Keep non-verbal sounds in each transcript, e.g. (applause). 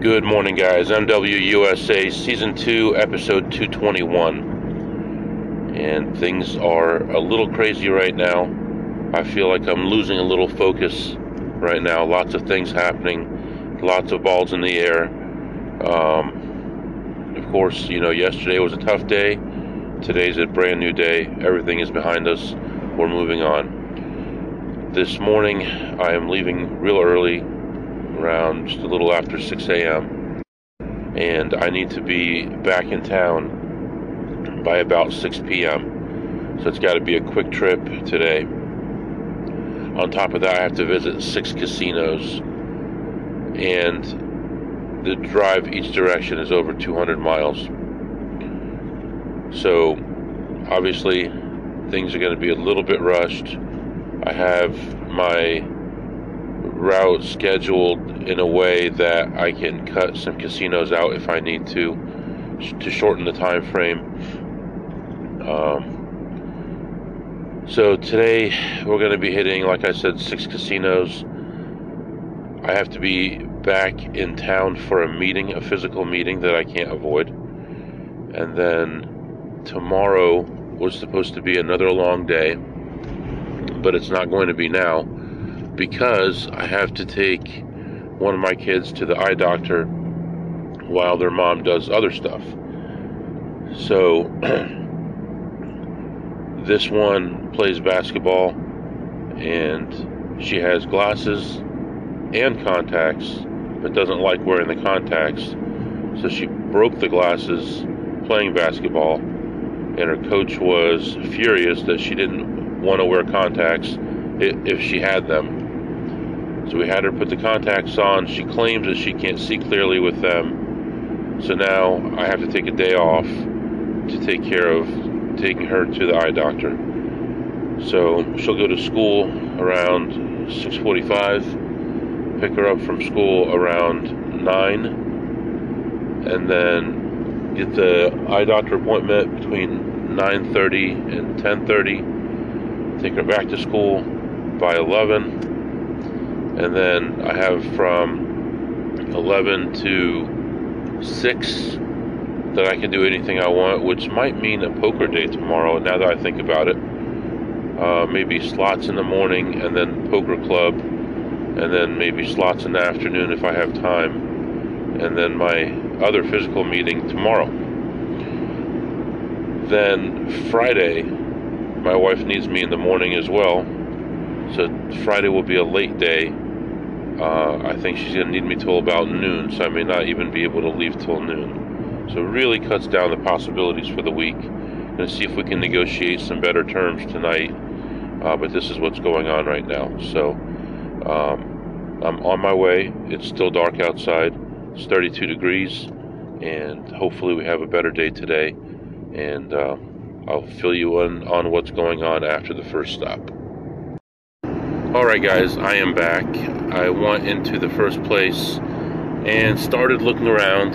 Good morning, guys. MWUSA Season 2, Episode 221. And things are a little crazy right now. I feel like I'm losing a little focus right now. Lots of things happening, lots of balls in the air. Um, of course, you know, yesterday was a tough day. Today's a brand new day. Everything is behind us. We're moving on. This morning, I am leaving real early around just a little after 6 a.m. And I need to be back in town by about 6 p.m. So it's got to be a quick trip today. On top of that, I have to visit six casinos. And the drive each direction is over 200 miles. So obviously, things are going to be a little bit rushed. I have my route scheduled in a way that I can cut some casinos out if I need to to shorten the time frame. Um, so today we're going to be hitting, like I said, six casinos. I have to be back in town for a meeting, a physical meeting that I can't avoid. And then tomorrow was supposed to be another long day, but it's not going to be now because I have to take one of my kids to the eye doctor while their mom does other stuff. So (clears throat) this one plays basketball and she has glasses and contacts but doesn't like wearing the contacts. So she broke the glasses playing basketball and her coach was furious that she didn't want to wear contacts if she had them so we had her put the contacts on. She claims that she can't see clearly with them. So now I have to take a day off to take care of taking her to the eye doctor. So she'll go to school around 6:45, pick her up from school around 9, and then get the eye doctor appointment between 9:30 and 10:30. Take her back to school by 11 and then I have from 11 to 6 that I can do anything I want, which might mean a poker day tomorrow. Now that I think about it, uh, maybe slots in the morning, and then poker club, and then maybe slots in the afternoon if I have time, and then my other physical meeting tomorrow. Then Friday, my wife needs me in the morning as well. So Friday will be a late day uh, I think she's going to need me till about noon, so I may not even be able to leave till noon. So it really cuts down the possibilities for the week. Going to see if we can negotiate some better terms tonight. Uh, but this is what's going on right now. So um, I'm on my way. It's still dark outside. It's 32 degrees, and hopefully we have a better day today. And uh, I'll fill you in on what's going on after the first stop. Alright guys, I am back. I went into the first place and started looking around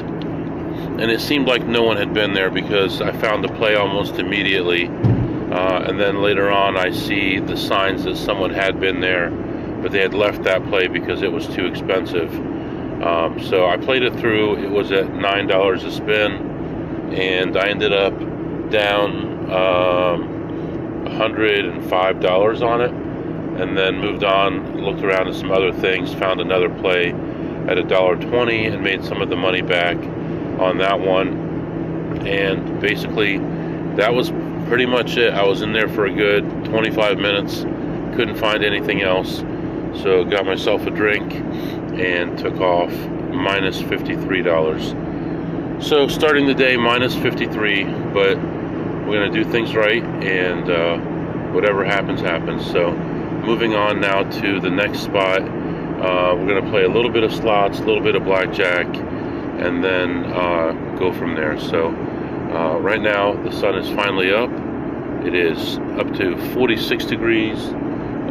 and it seemed like no one had been there because I found the play almost immediately uh, and then later on I see the signs that someone had been there but they had left that play because it was too expensive. Um, so I played it through. It was at $9 a spin and I ended up down um, $105 on it and then moved on, looked around at some other things, found another play at a dollar twenty, and made some of the money back on that one. And basically, that was pretty much it. I was in there for a good 25 minutes, couldn't find anything else, so got myself a drink and took off minus $53. So starting the day minus 53, but we're gonna do things right, and uh, whatever happens, happens. So moving on now to the next spot. Uh, we're going to play a little bit of slots, a little bit of blackjack, and then uh, go from there. So, uh, right now, the sun is finally up. It is up to 46 degrees,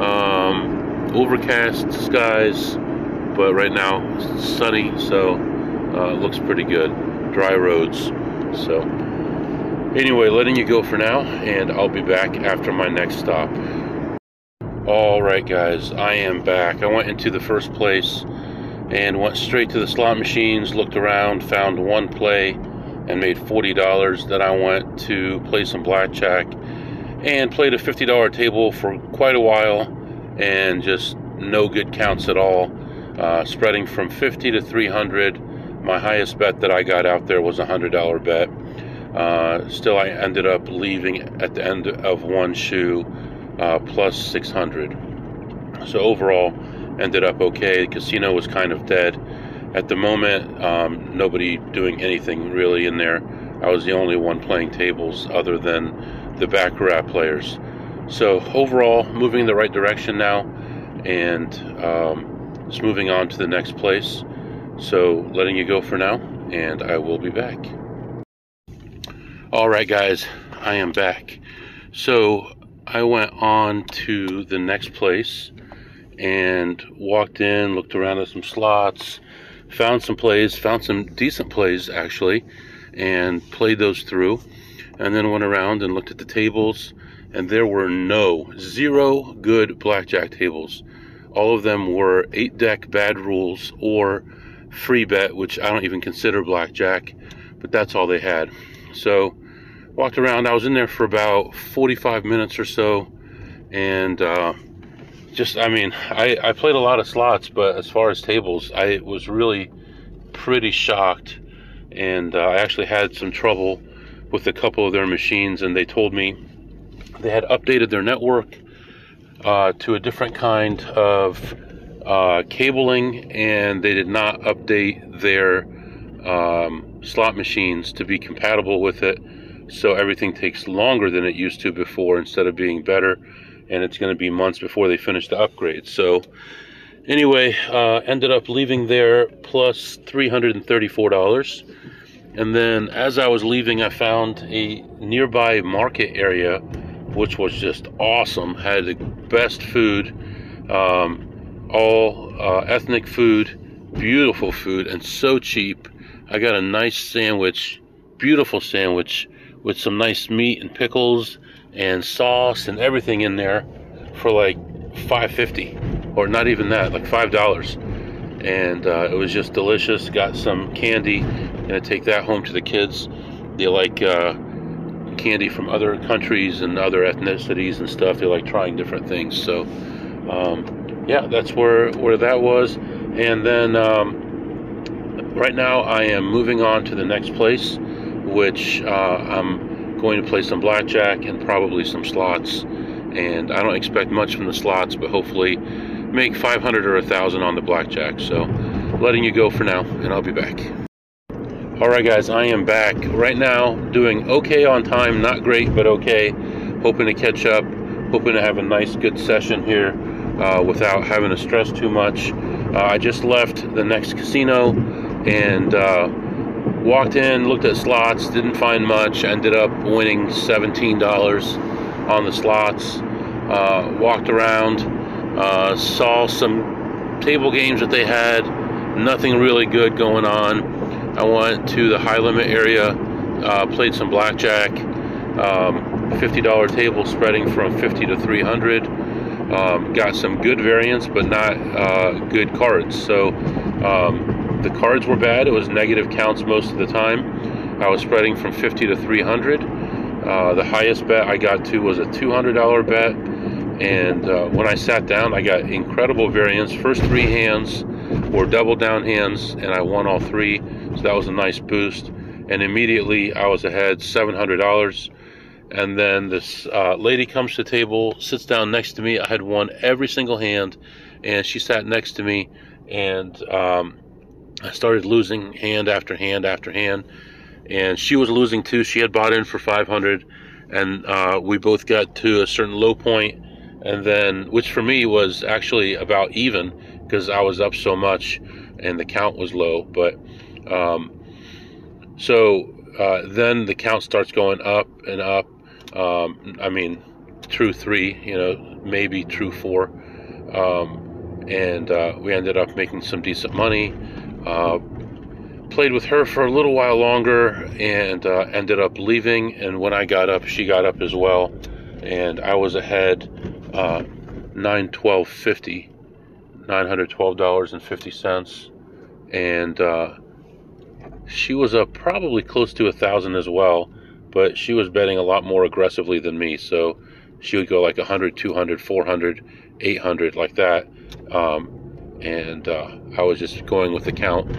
um, overcast skies, but right now it's sunny, so uh, looks pretty good. Dry roads. So, anyway, letting you go for now, and I'll be back after my next stop. All right, guys, I am back. I went into the first place and went straight to the slot machines, looked around, found one play, and made $40. Then I went to play some blackjack and played a $50 table for quite a while and just no good counts at all, uh, spreading from 50 to 300. My highest bet that I got out there was a $100 bet. Uh, still, I ended up leaving at the end of one shoe uh, plus 600. So overall, ended up okay. The casino was kind of dead. At the moment, um, nobody doing anything really in there. I was the only one playing tables other than the Baccarat players. So overall, moving in the right direction now, and um, just moving on to the next place. So letting you go for now, and I will be back. All right, guys, I am back. So I went on to the next place and walked in, looked around at some slots, found some plays, found some decent plays actually, and played those through. And then went around and looked at the tables, and there were no, zero good blackjack tables. All of them were eight deck bad rules or free bet, which I don't even consider blackjack, but that's all they had. So, walked around. I was in there for about 45 minutes or so, and uh, just I mean I, I played a lot of slots, but as far as tables, I was really pretty shocked, and uh, I actually had some trouble with a couple of their machines, and they told me they had updated their network uh, to a different kind of uh, cabling, and they did not update their um, slot machines to be compatible with it. So everything takes longer than it used to before instead of being better and it's going to be months before they finish the upgrade. So, anyway, uh, ended up leaving there plus $334. And then as I was leaving, I found a nearby market area, which was just awesome. Had the best food, um, all uh, ethnic food, beautiful food, and so cheap. I got a nice sandwich, beautiful sandwich with some nice meat and pickles and sauce and everything in there for like 550 or not even that like five dollars. And uh, it was just delicious. Got some candy. Gonna take that home to the kids. They like uh, candy from other countries and other ethnicities and stuff. They like trying different things. So um, yeah that's where where that was. And then um, right now I am moving on to the next place which uh, I'm going to play some blackjack and probably some slots. And I don't expect much from the slots, but hopefully make 500 or 1,000 on the blackjack. So letting you go for now, and I'll be back. All right, guys, I am back. Right now, doing okay on time, not great, but okay. Hoping to catch up, hoping to have a nice, good session here uh, without having to stress too much. Uh, I just left the next casino and uh, Walked in, looked at slots, didn't find much. Ended up winning $17 on the slots. Uh, walked around, uh, saw some table games that they had. Nothing really good going on. I went to the high limit area, uh, played some blackjack. Um, $50 table spreading from 50 to 300. Um, got some good variance, but not uh, good cards. So um, the cards were bad. It was negative counts most of the time. I was spreading from 50 to 300. Uh, the highest bet I got to was a $200 bet. And uh, when I sat down, I got incredible variance. First three hands were double down hands, and I won all three. So that was a nice boost. And immediately I was ahead $700. And then this uh, lady comes to the table, sits down next to me. I had won every single hand, and she sat next to me. And um, I started losing hand after hand after hand, and she was losing too. She had bought in for 500, and uh, we both got to a certain low point, and then which for me was actually about even because I was up so much and the count was low. But um, so uh, then the count starts going up and up. Um, I mean, true three, you know, maybe true four. Um, and uh, we ended up making some decent money. Uh, played with her for a little while longer and uh, ended up leaving. And when I got up, she got up as well, and I was ahead uh, nine twelve fifty, nine hundred twelve dollars and fifty cents. and uh, she was up probably close to a thousand as well, but she was betting a lot more aggressively than me. So she would go like 100, 200, 400, 800, like that. Um, and uh, I was just going with the count.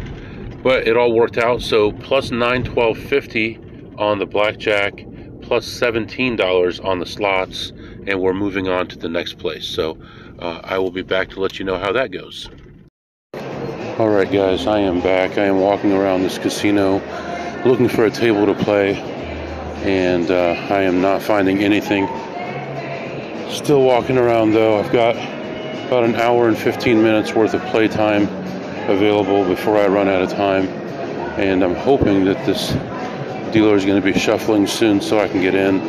But it all worked out. So plus 912.50 on the blackjack, plus $17 on the slots, and we're moving on to the next place. So uh, I will be back to let you know how that goes. All right, guys, I am back. I am walking around this casino looking for a table to play, and uh, I am not finding anything. Still walking around though. I've got about an hour and 15 minutes worth of playtime available before I run out of time, and I'm hoping that this dealer is going to be shuffling soon so I can get in.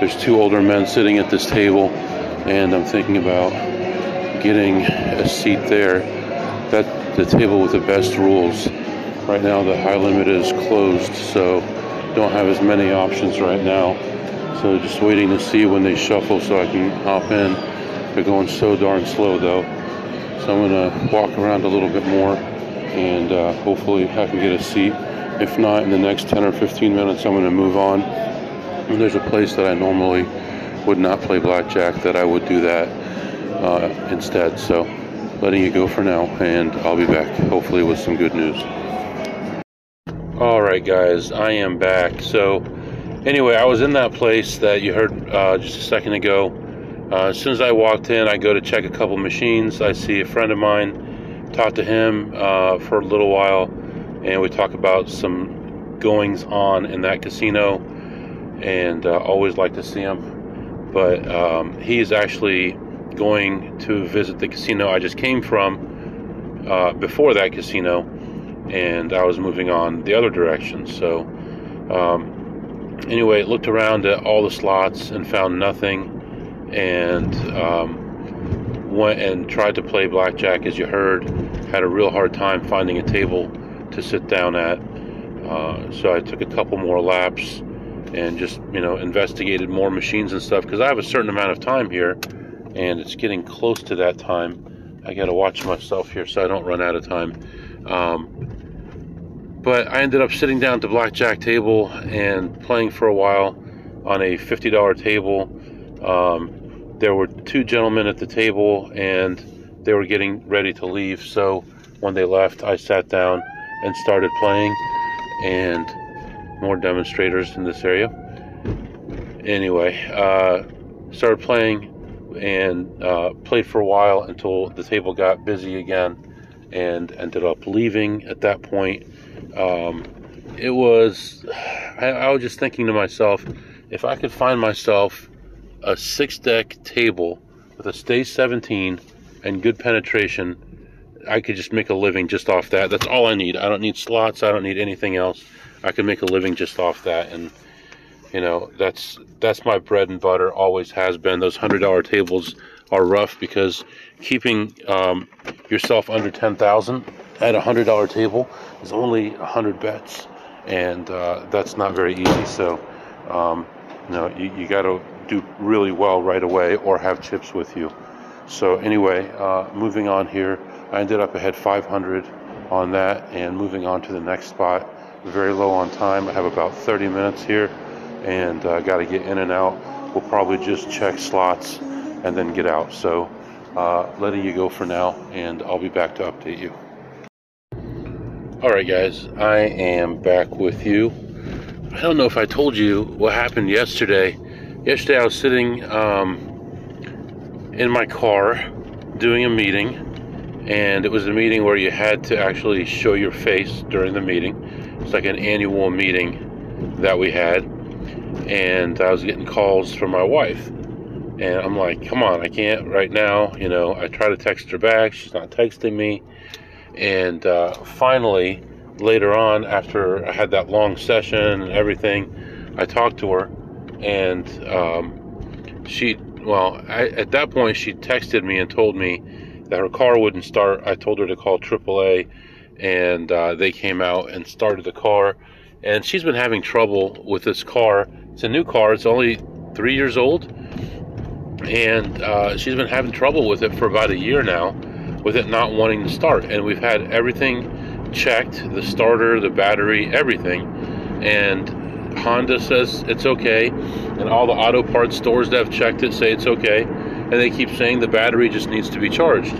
There's two older men sitting at this table, and I'm thinking about getting a seat there. That the table with the best rules. Right now, the high limit is closed, so don't have as many options right now. So just waiting to see when they shuffle so I can hop in. Going so darn slow though. So I'm gonna walk around a little bit more and uh, hopefully I can get a seat. If not, in the next 10 or 15 minutes, I'm gonna move on. And there's a place that I normally would not play blackjack that I would do that uh, instead. So letting you go for now, and I'll be back, hopefully, with some good news. All right, guys, I am back. So, anyway, I was in that place that you heard uh, just a second ago. Uh, as soon as I walked in, I go to check a couple machines. I see a friend of mine, talk to him uh, for a little while, and we talk about some goings on in that casino. And uh, always like to see him, but um, he's actually going to visit the casino I just came from uh, before that casino, and I was moving on the other direction. So, um, anyway, looked around at all the slots and found nothing, and um, went and tried to play blackjack as you heard. Had a real hard time finding a table to sit down at. Uh, so I took a couple more laps and just you know investigated more machines and stuff because I have a certain amount of time here and it's getting close to that time. I got to watch myself here so I don't run out of time. Um, but I ended up sitting down at the blackjack table and playing for a while on a $50 table. Um, there were two gentlemen at the table and they were getting ready to leave. So when they left, I sat down and started playing, and more demonstrators in this area. Anyway, uh, started playing and uh, played for a while until the table got busy again and ended up leaving at that point. Um, it was, (sighs) I, I, was just thinking to myself, if I could find myself a six deck table with a stay 17 and good penetration, I could just make a living just off that. That's all I need. I don't need slots, I don't need anything else. I could make a living just off that. And you know, that's that's my bread and butter. Always has been. Those hundred dollar tables are rough because keeping um, yourself under ten thousand at a hundred dollar table is only a hundred bets, and uh, that's not very easy. So, um, you know, you, you got to do really well right away or have chips with you. So anyway, uh, moving on here, I ended up ahead 500 on that, and moving on to the next spot. Very low on time. I have about 30 minutes here and uh, got to get in and out. We'll probably just check slots and then get out. So, uh, letting you go for now, and I'll be back to update you. All right, guys, I am back with you. I don't know if I told you what happened yesterday. Yesterday, I was sitting um, in my car doing a meeting, and it was a meeting where you had to actually show your face during the meeting. It's like an annual meeting that we had and I was getting calls from my wife. And I'm like, come on, I can't right now. You know, I try to text her back. She's not texting me. And uh, finally, later on, after I had that long session and everything, I talked to her. And um, she, well, I, at that point, she texted me and told me that her car wouldn't start. I told her to call AAA, and uh, they came out and started the car. And she's been having trouble with this car it's a new car. It's only three years old, and uh, she's been having trouble with it for about a year now, with it not wanting to start. And we've had everything checked the starter, the battery, everything, and Honda says it's okay, and all the auto parts stores that have checked it say it's okay, and they keep saying the battery just needs to be charged.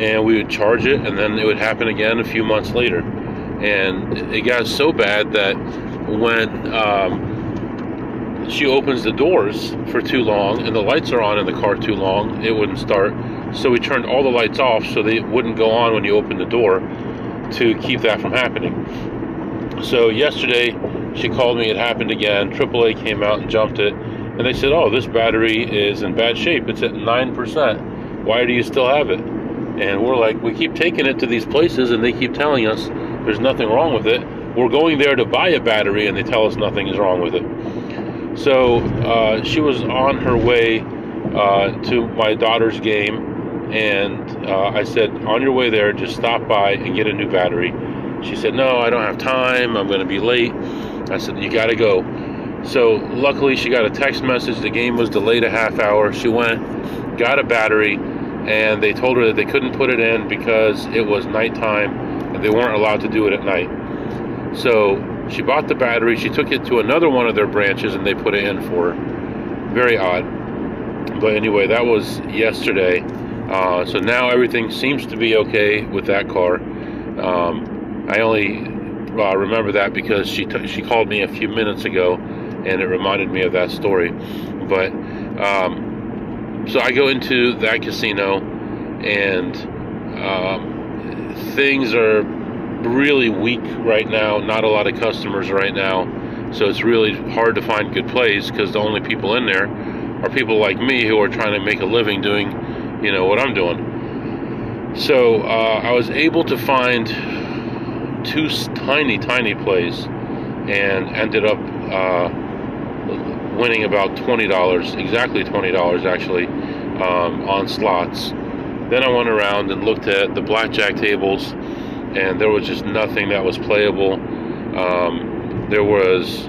And we would charge it, and then it would happen again a few months later. And it got so bad that when um, she opens the doors for too long and the lights are on in the car too long, it wouldn't start. So we turned all the lights off so they wouldn't go on when you open the door to keep that from happening. So yesterday she called me, it happened again. AAA came out and jumped it. And they said, Oh, this battery is in bad shape. It's at 9%. Why do you still have it? And we're like, We keep taking it to these places and they keep telling us there's nothing wrong with it. We're going there to buy a battery and they tell us nothing is wrong with it. So uh, she was on her way uh, to my daughter's game. And uh, I said, On your way there, just stop by and get a new battery. She said, No, I don't have time. I'm going to be late. I said, You got to go. So luckily, she got a text message. The game was delayed a half hour. She went, got a battery, and they told her that they couldn't put it in because it was nighttime and they weren't allowed to do it at night. So she bought the battery. She took it to another one of their branches and they put it in for her. Very odd. But anyway, that was yesterday. Uh, so now everything seems to be okay with that car. Um, I only uh, remember that because she t- she called me a few minutes ago, and it reminded me of that story. But um, so I go into that casino, and um, things are really weak right now. Not a lot of customers right now, so it's really hard to find good plays because the only people in there are people like me who are trying to make a living doing, you know, what I'm doing. So uh, I was able to find two tiny, tiny plays and ended up uh, winning about $20, exactly $20 actually, um, on slots. Then I went around and looked at the blackjack tables, and there was just nothing that was playable. Um, there was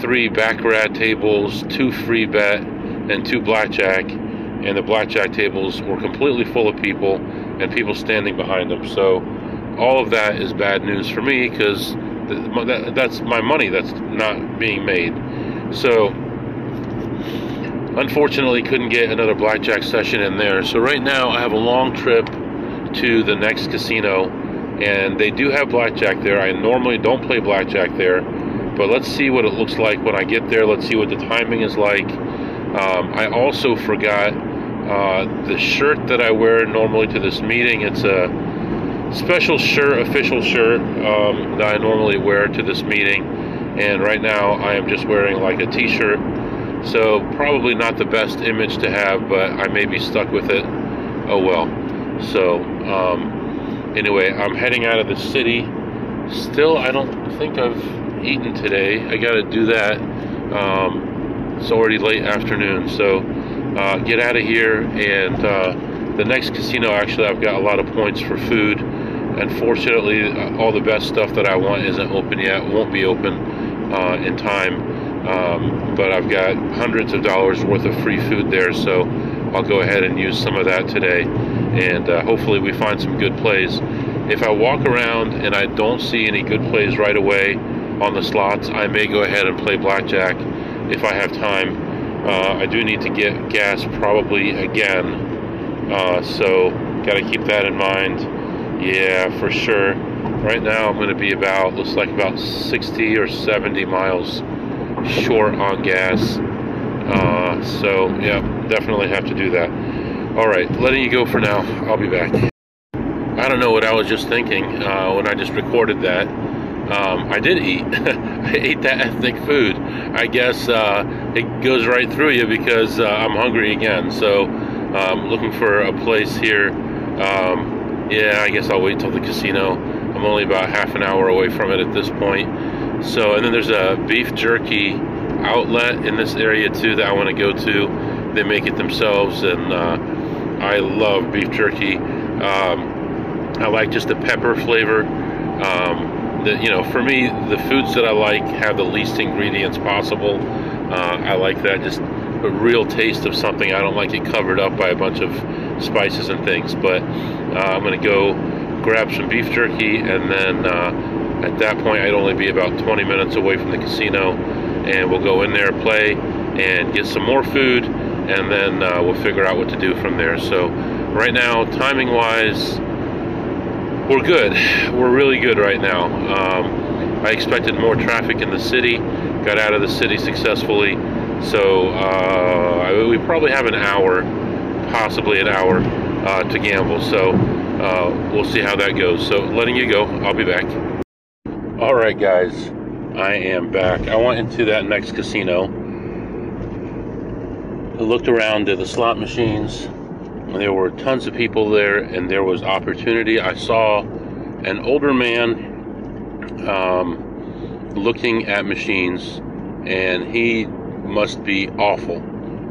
three baccarat tables, two free bet, and two blackjack, and the blackjack tables were completely full of people and people standing behind them. So all of that is bad news for me because that, that's my money that's not being made. So, unfortunately, couldn't get another blackjack session in there. So, right now, I have a long trip to the next casino, and they do have blackjack there. I normally don't play blackjack there, but let's see what it looks like when I get there. Let's see what the timing is like. Um, I also forgot uh, the shirt that I wear normally to this meeting. It's a special shirt, official shirt um, that I normally wear to this meeting. And right now I am just wearing like a t shirt. So probably not the best image to have, but I may be stuck with it. Oh well. So um, anyway, I'm heading out of the city. Still, I don't think I've eaten today. I got to do that. Um, it's already late afternoon, so uh, get out of here. And uh, the next casino, actually, I've got a lot of points for food Unfortunately, uh, all the best stuff that I want isn't open yet, won't be open uh, in time. Um, but I've got hundreds of dollars worth of free food there, so I'll go ahead and use some of that today. And uh, hopefully, we find some good plays. If I walk around and I don't see any good plays right away on the slots, I may go ahead and play blackjack if I have time. Uh, I do need to get gas probably again, uh, so got to keep that in mind. Yeah, for sure. Right now I'm going to be about, looks like about 60 or 70 miles short on gas. Uh, so, yeah, definitely have to do that. All right, letting you go for now. I'll be back. I don't know what I was just thinking uh, when I just recorded that. Um, I did eat. (laughs) I ate that ethnic food. I guess uh, it goes right through you because uh, I'm hungry again. So, um, looking for a place here. Um, yeah, I guess I'll wait till the casino. I'm only about half an hour away from it at this point. So, and then there's a beef jerky outlet in this area too that I want to go to. They make it themselves, and uh, I love beef jerky. Um, I like just the pepper flavor. Um, the, you know, for me, the foods that I like have the least ingredients possible. Uh, I like that just a real taste of something. I don't like it covered up by a bunch of spices and things. But uh, I'm going to go grab some beef jerky, and then uh, at that point, I'd only be about 20 minutes away from the casino, and we'll go in there, play, and get some more food, and then uh, we'll figure out what to do from there. So, right now, timing wise, we're good. We're really good right now. Um, I expected more traffic in the city, got out of the city successfully. So uh, we probably have an hour, possibly an hour, uh, to gamble. So uh, we'll see how that goes. So letting you go, I'll be back. All right, guys, I am back. I went into that next casino. I looked around at the slot machines there were tons of people there, and there was opportunity. I saw an older man um, looking at machines, and he must be awful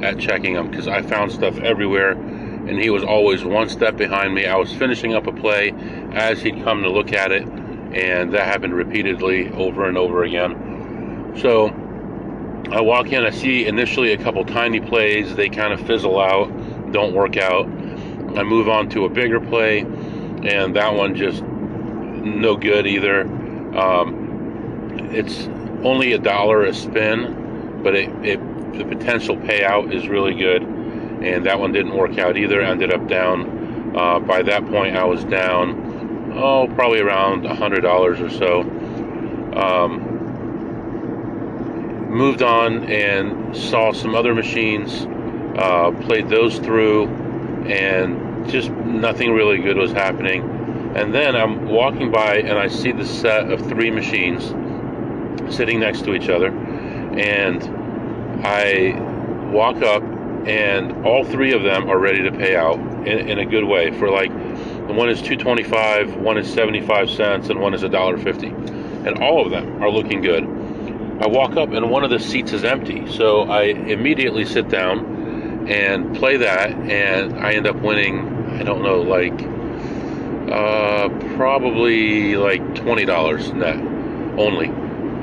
at checking them because I found stuff everywhere, and he was always one step behind me. I was finishing up a play as he'd come to look at it, and that happened repeatedly over and over again. So I walk in, I see initially a couple tiny plays, they kind of fizzle out don't work out. I move on to a bigger play, and that one just no good either. Um, it's only a dollar a spin, but it, it the potential payout is really good, and that one didn't work out either. ended up down. Uh, by that point, I was down, oh, probably around a hundred dollars or so. Um, moved on and saw some other machines uh, played those through, and just nothing really good was happening. And then I'm walking by and I see the set of three machines sitting next to each other, and I walk up, and all three of them are ready to pay out in, in a good way. For like, one is 225, one is 75 cents, and one is a dollar fifty, and all of them are looking good. I walk up and one of the seats is empty, so I immediately sit down and play that, and I end up winning. I don't know, like uh, probably like twenty dollars net only,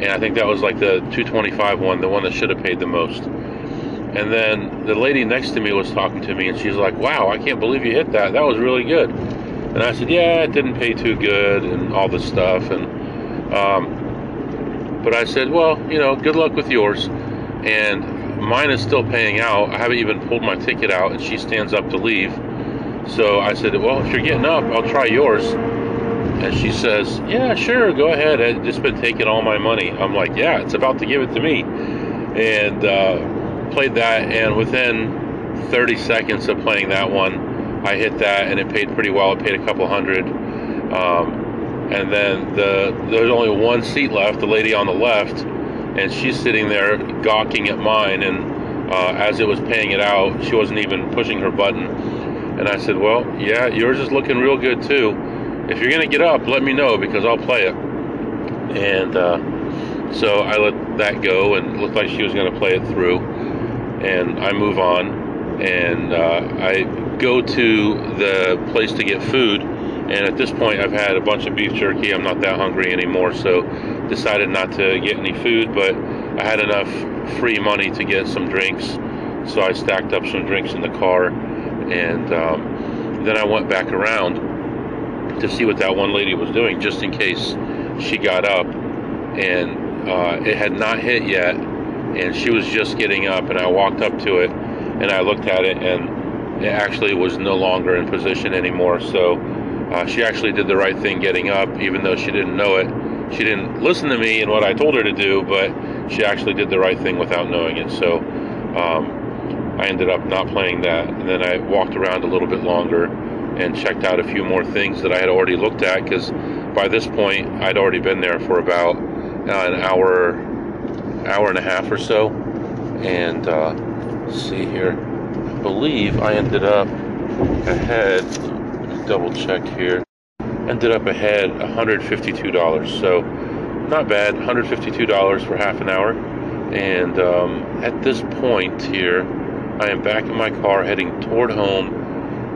and I think that was like the two twenty five one, the one that should have paid the most. And then the lady next to me was talking to me, and she's like, "Wow, I can't believe you hit that. That was really good." And I said, "Yeah, it didn't pay too good, and all this stuff." And um, but I said, "Well, you know, good luck with yours." And mine is still paying out. I haven't even pulled my ticket out, and she stands up to leave. So I said, Well, if you're getting up, I'll try yours. And she says, Yeah, sure, go ahead. I've just been taking all my money. I'm like, Yeah, it's about to give it to me. And uh, played that, and within 30 seconds of playing that one, I hit that, and it paid pretty well. It paid a couple hundred. Um, and then the there's only one seat left, the lady on the left and she's sitting there gawking at mine. And uh, as it was paying it out, she wasn't even pushing her button. And I said, "Well, yeah, yours is looking real good too. If you're gonna get up, let me know because I'll play it." And uh, so I let that go, and looked like she was gonna play it through. And I move on, and uh, I go to the place to get food and at this point, I've had a bunch of beef jerky. I'm not that hungry anymore, so decided not to get any food. But I had enough free money to get some drinks, so I stacked up some drinks in the car, and um, then I went back around to see what that one lady was doing, just in case she got up. And uh, it had not hit yet, and she was just getting up, and I walked up to it, and I looked at it, and it actually was no longer in position anymore. So uh, she actually did the right thing getting up, even though she didn't know it. She didn't listen to me and what I told her to do, but she actually did the right thing without knowing it. So um, I ended up not playing that. And then I walked around a little bit longer and checked out a few more things that I had already looked at because by this point I'd already been there for about uh, an hour, hour and a half or so. And uh, see here, I believe I ended up ahead double check here. Ended up ahead $152. So not bad, $152 for half an hour. And um, at this point here, I am back in my car heading toward home.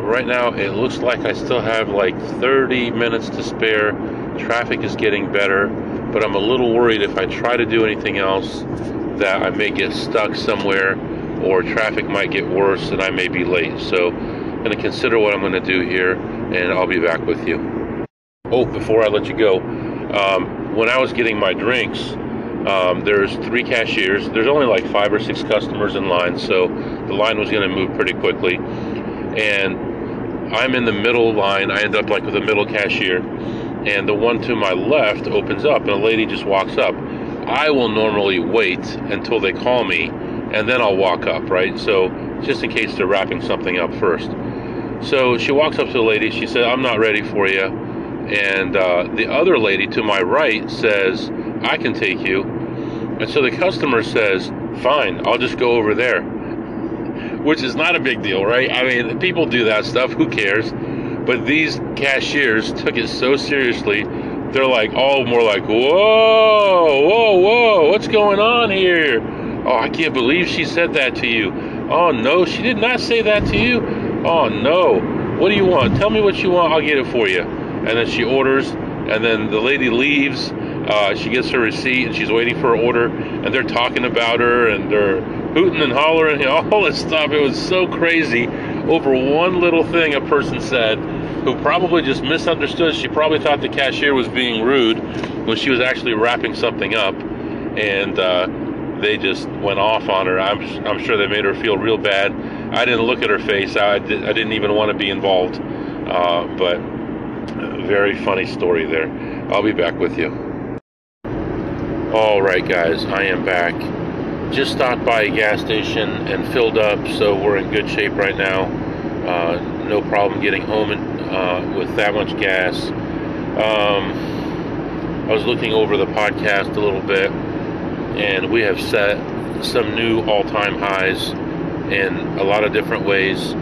Right now, it looks like I still have like 30 minutes to spare. Traffic is getting better, but I'm a little worried if I try to do anything else that I may get stuck somewhere or traffic might get worse and I may be late. So I'm going to consider what I'm going to do here and I'll be back with you. Oh, before I let you go, um, when I was getting my drinks, um, there's three cashiers. There's only like five or six customers in line, so the line was going to move pretty quickly. And I'm in the middle line. I end up like with a middle cashier, and the one to my left opens up, and a lady just walks up. I will normally wait until they call me, and then I'll walk up, right? So just in case they're wrapping something up first. So she walks up to the lady. She said, "I'm not ready for you." And uh, the other lady to my right says, I can take you. And so the customer says, Fine, I'll just go over there. Which is not a big deal, right? I mean, people do that stuff. Who cares? But these cashiers took it so seriously. They're like, all more like, whoa, whoa, whoa, what's going on here? Oh, I can't believe she said that to you. Oh, no, she did not say that to you. Oh, no. What do you want? Tell me what you want. I'll get it for you. And then she orders, and then the lady leaves uh, she gets her receipt and she's waiting for her order, and they're talking about her and they're hooting and hollering and (laughs) all this stuff. It was so crazy over one little thing a person said who probably just misunderstood. She probably thought the cashier was being rude when she was actually wrapping something up, and uh, they just went off on her. I'm, I'm sure they made her feel real bad. I didn't look at her face. I, did, I didn't even want to be involved. Uh, but very funny story there. I'll be back with you. All right, guys, I am back. Just stopped by a gas station and filled up, so we're in good shape right now. Uh, no problem getting home uh, with that much gas. Um, I was looking over the podcast a little bit, and we have set some new all-time highs in a lot of different ways.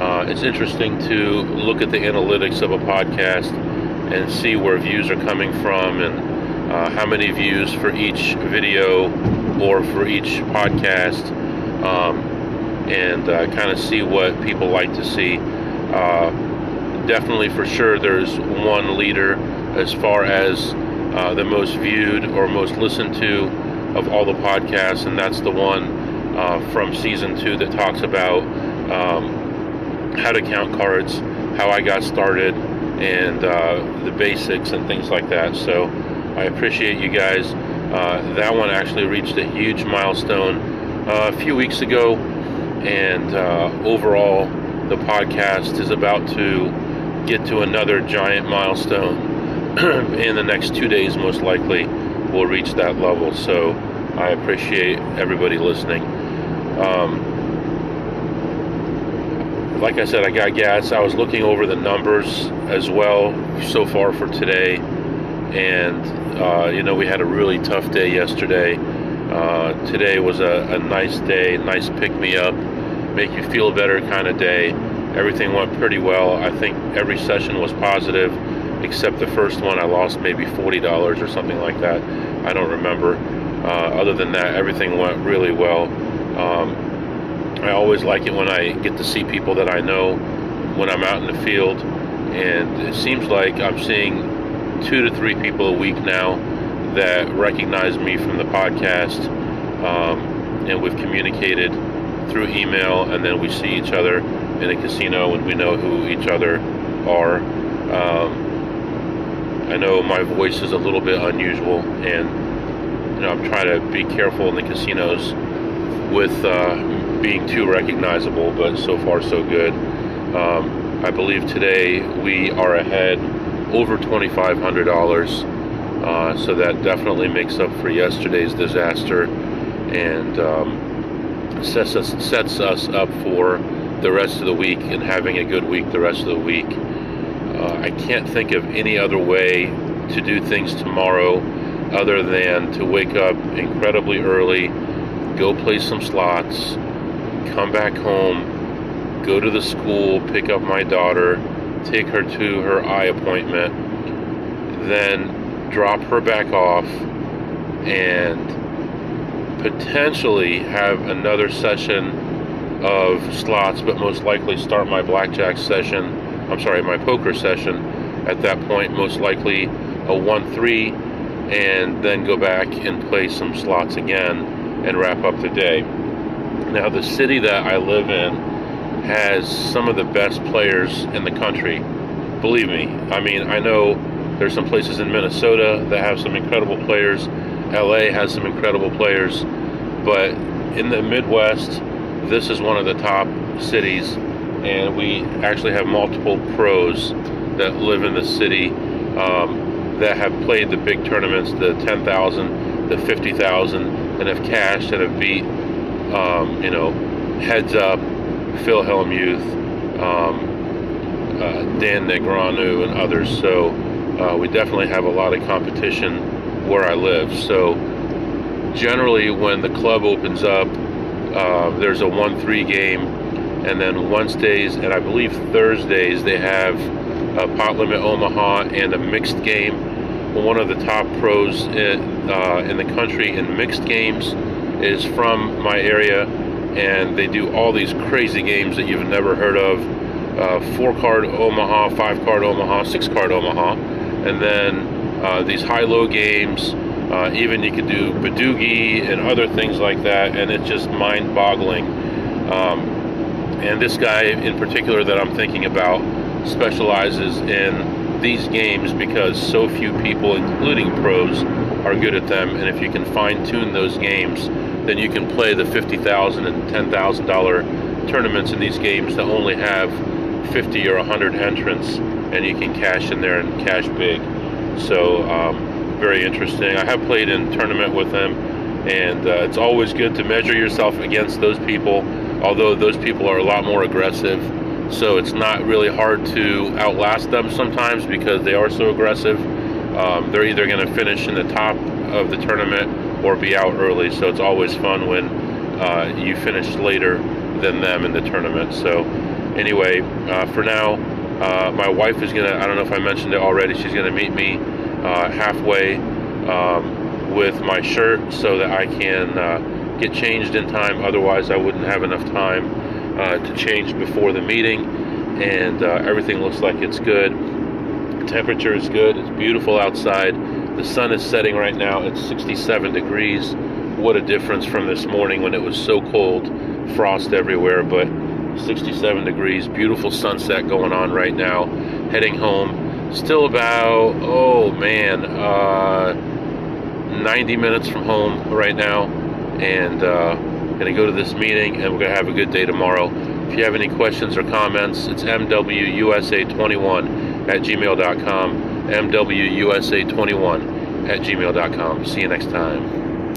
Uh, it's interesting to look at the analytics of a podcast and see where views are coming from and uh, how many views for each video or for each podcast, um, and uh, kind of see what people like to see. Uh, definitely, for sure, there's one leader as far as uh, the most viewed or most listened to of all the podcasts, and that's the one uh, from season two that talks about um, how to count cards, how I got started, and uh, the basics and things like that. So. I appreciate you guys. Uh, that one actually reached a huge milestone uh, a few weeks ago, and uh, overall, the podcast is about to get to another giant milestone. (clears throat) In the next two days, most likely, we'll reach that level. So I appreciate everybody listening. Um, like I said, I got gas. I was looking over the numbers as well so far for today and uh, you know we had a really tough day yesterday. Uh, today was a, a, nice day, nice pick me up, make you feel better kind of day. Everything went pretty well. I think every session was positive, except the first one. I lost maybe forty dollars or something like that. I don't remember. Uh, other than that, everything went really well. Um, I always like it when I get to see people that I know when I'm out in the field, and it seems like I'm seeing two to three people a week now that recognize me from the podcast, um, and we've communicated through email, and then we see each other in a casino and we know who each other are. Um, I know my voice is a little bit unusual, and you know I'm trying to be careful in the casinos with uh, being too recognizable, but so far so good. Um, I believe today we are ahead over $2,500. Uh, so that definitely makes up for yesterday's disaster and um, sets, us, sets us up for the rest of the week and having a good week the rest of the week. Uh, I can't think of any other way to do things tomorrow other than to wake up incredibly early, go play some slots, come back home, go to the school, pick up my daughter, take her to her eye appointment, then drop her back off, and potentially have another session of slots, but most likely start my blackjack session. I'm sorry, my poker session at that point, most likely a 1 3, and then go back and play some slots again and wrap up the day. Now, the city that I live in has some of the best players in the country. Believe me. I mean, I know There's some places in Minnesota that have some incredible players. LA has some incredible players, but in the Midwest, this is one of the top cities, and we actually have multiple pros that live in the city um, that have played the big tournaments, the 10,000, the 50,000, and have cashed and have beat, um, you know, Heads Up, Phil Hellmuth, um, uh, Dan Negreanu, and others. So uh, we definitely have a lot of competition where I live. So generally, when the club opens up, uh, there's a 1 3 game, and then Wednesdays and I believe Thursdays they have a pot limit Omaha and a mixed game. One of the top pros in, uh, in the country in mixed games is from my area, and they do all these crazy games that you've never heard of. Uh, four card Omaha, five card Omaha, six card Omaha, and then uh, these high low games. Uh, even you could do Badugi and other things like that, and it's just mind boggling. Um, and this guy in particular that I'm thinking about specializes in these games because so few people, including pros, are good at them. And if you can fine tune those games, then you can play the $50,000 and $10,000 tournaments in these games that only have 50 or 100 entrants, and you can cash in there and cash big. So, um, very interesting. I have played in tournament with them, and uh, it's always good to measure yourself against those people, although those people are a lot more aggressive so it's not really hard to outlast them sometimes because they are so aggressive. Um, they're either going to finish in the top of the tournament or be out early. So it's always fun when uh, you finish later than them in the tournament. So anyway, uh, for now, uh, my wife is to, I don't know if I mentioned it already, she's to meet me uh, halfway um, with my shirt so that I can uh, get changed in time. Otherwise, I wouldn't have enough time uh, to change before the meeting, and uh, everything looks like it's good. Temperature is good. It's beautiful outside. The sun is setting right now. It's 67 degrees. What a difference from this morning when it was so cold, frost everywhere, but 67 degrees. Beautiful sunset going on right now. Heading home. Still about, oh man, uh, 90 minutes from home right now. And, uh, going to go to this meeting and we're going to have a good day tomorrow. If you have any questions or comments, it's mwusa21 at gmail.com. mwusa21 at gmail.com. See you next time.